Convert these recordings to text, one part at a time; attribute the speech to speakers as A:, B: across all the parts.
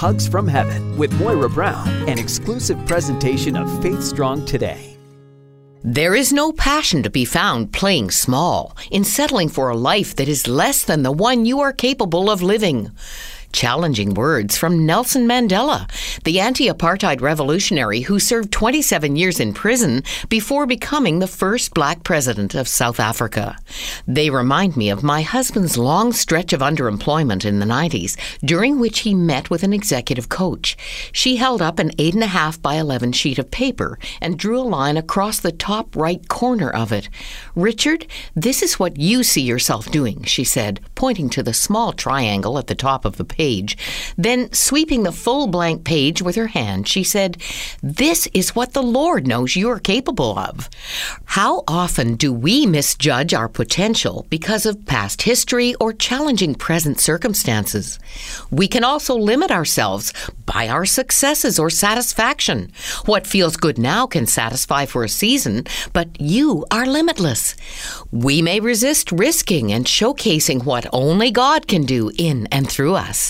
A: Hugs from Heaven with Moira Brown, an exclusive presentation of Faith Strong Today.
B: There is no passion to be found playing small, in settling for a life that is less than the one you are capable of living. Challenging words from Nelson Mandela, the anti apartheid revolutionary who served 27 years in prison before becoming the first black president of South Africa. They remind me of my husband's long stretch of underemployment in the 90s, during which he met with an executive coach. She held up an 8.5 by 11 sheet of paper and drew a line across the top right corner of it. Richard, this is what you see yourself doing, she said, pointing to the small triangle at the top of the page page. Then, sweeping the full blank page with her hand, she said, This is what the Lord knows you are capable of. How often do we misjudge our potential because of past history or challenging present circumstances? We can also limit ourselves by our successes or satisfaction. What feels good now can satisfy for a season, but you are limitless. We may resist risking and showcasing what only God can do in and through us.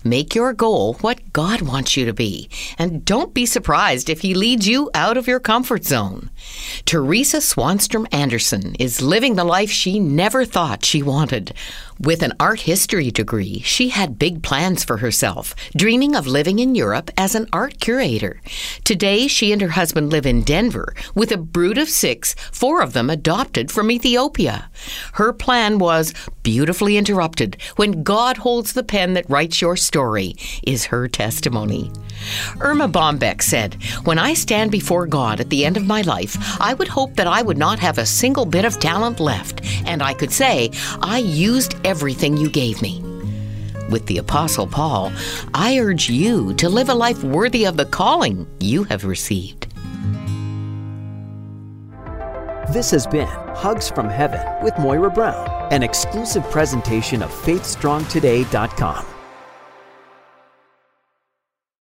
B: Make your goal what God wants you to be, and don't be surprised if He leads you out of your comfort zone. Teresa Swanstrom Anderson is living the life she never thought she wanted. With an art history degree, she had big plans for herself, dreaming of living in Europe as an art curator. Today, she and her husband live in Denver with a brood of six, four of them adopted from Ethiopia. Her plan was beautifully interrupted when God holds the pen that writes your story, is her testimony. Erma Bombeck said, When I stand before God at the end of my life, I would hope that I would not have a single bit of talent left, and I could say, I used everything you gave me. With the Apostle Paul, I urge you to live a life worthy of the calling you have received.
A: This has been Hugs from Heaven with Moira Brown, an exclusive presentation of FaithStrongToday.com.